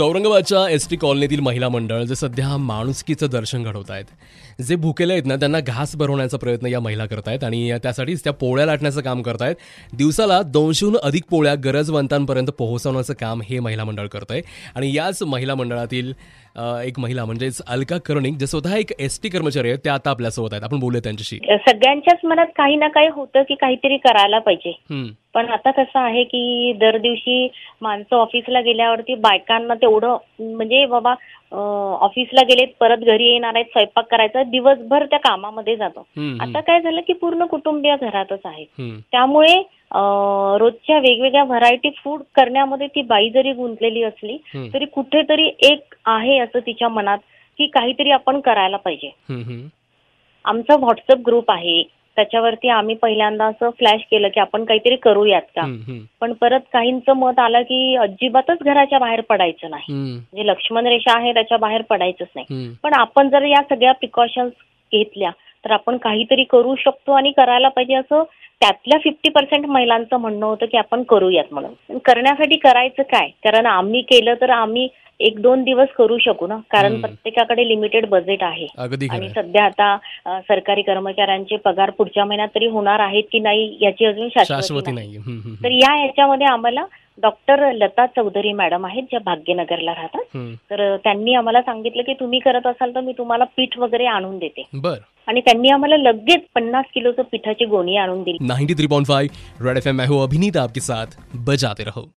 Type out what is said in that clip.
औरंगाबादच्या S T कॉलनीतील महिला मंडळ जे सध्या माणुसकीचं दर्शन घडवत आहेत जे भुकेले आहेत ना त्यांना घास भरवण्याचा प्रयत्न या महिला करतायत आणि त्यासाठीच त्या पोळ्या लाटण्याचं काम करतायत दिवसाला दोनशेहून अधिक पोळ्या गरजवंतांपर्यंत पोहोचवण्याचं काम हे महिला मंडळ करत आहे. आणि याच महिला मंडळातील एक महिला म्हणजेच अलका कर्णिक जे स्वतः एक एस टी कर्मचारी आहेत त्या आता आपल्यासोबत आहेत. आपण बोलूया त्यांच्याशी. सगळ्यांच्याच मनात काही ना काही होतं की काहीतरी करायला पाहिजे. पण आता कसं आहे की दर दिवशी माणसं ऑफिसला गेल्यावरती बायकांना तेवढं म्हणजे बाबा ऑफिसला गेलेत परत घरी येणार आहेत स्वयंपाक करायचा दिवसभर त्या कामामध्ये जातो. आता काय झालं की पूर्ण कुटुंबीय घरातच हम्म, त्यामुळे रोजच्या वेगवेगळ्या व्हरायटी फूड करण्यामध्ये ती बाई जरी गुंतलेली असली तरी कुठेतरी एक आहे असं तिच्या मनात की काहीतरी आपण करायला पाहिजे. आमचा व्हॉट्सअप ग्रुप आहे. त्याच्यावरती आम्ही पहिल्यांदा असं फ्लॅश केलं की आपण काहीतरी करूयात का? पण परत काहींचं मत आलं की अजिबातच घराच्या बाहेर पडायचं नाही. म्हणजे लक्ष्मण रेषा आहे त्याच्या बाहेर पडायचंच नाही. पण आपण जर या सगळ्या प्रिकॉशन्स घेतल्या तर आपण काहीतरी करू शकतो आणि करायला पाहिजे असं त्यातल्या फिफ्टी पर्सेंट महिलांचं म्हणणं होतं की आपण करूयात म्हणून. करण्यासाठी करायचं काय? कारण आम्ही केलं तर आम्ही एक दोन दिवस करू शकू ना? कारण. प्रत्येकाकडे लिमिटेड बजेट आहे. आणि सध्या आता सरकारी कर्मचाऱ्यांचे पगार पुढच्या महिन्यात तरी होणार आहेत की नाही याची अजून शाश्वती नाही. तर या याच्यामध्ये आम्हाला डॉक्टर लता चौधरी मॅडम आहेत ज्या भाग्यनगरला राहतात. तर त्यांनी आम्हाला सांगितलं की तुम्ही करत असाल तर मी तुम्हाला पीठ वगैरे आणून देते. बर. आणि त्यांनी आम्हाला लगेच पन्नास किलोचं पिठाची गोणी आणून दिली. 93.5 रेड एफ एम अभिनीता अभिनीत आपके साथ बजाते रहो.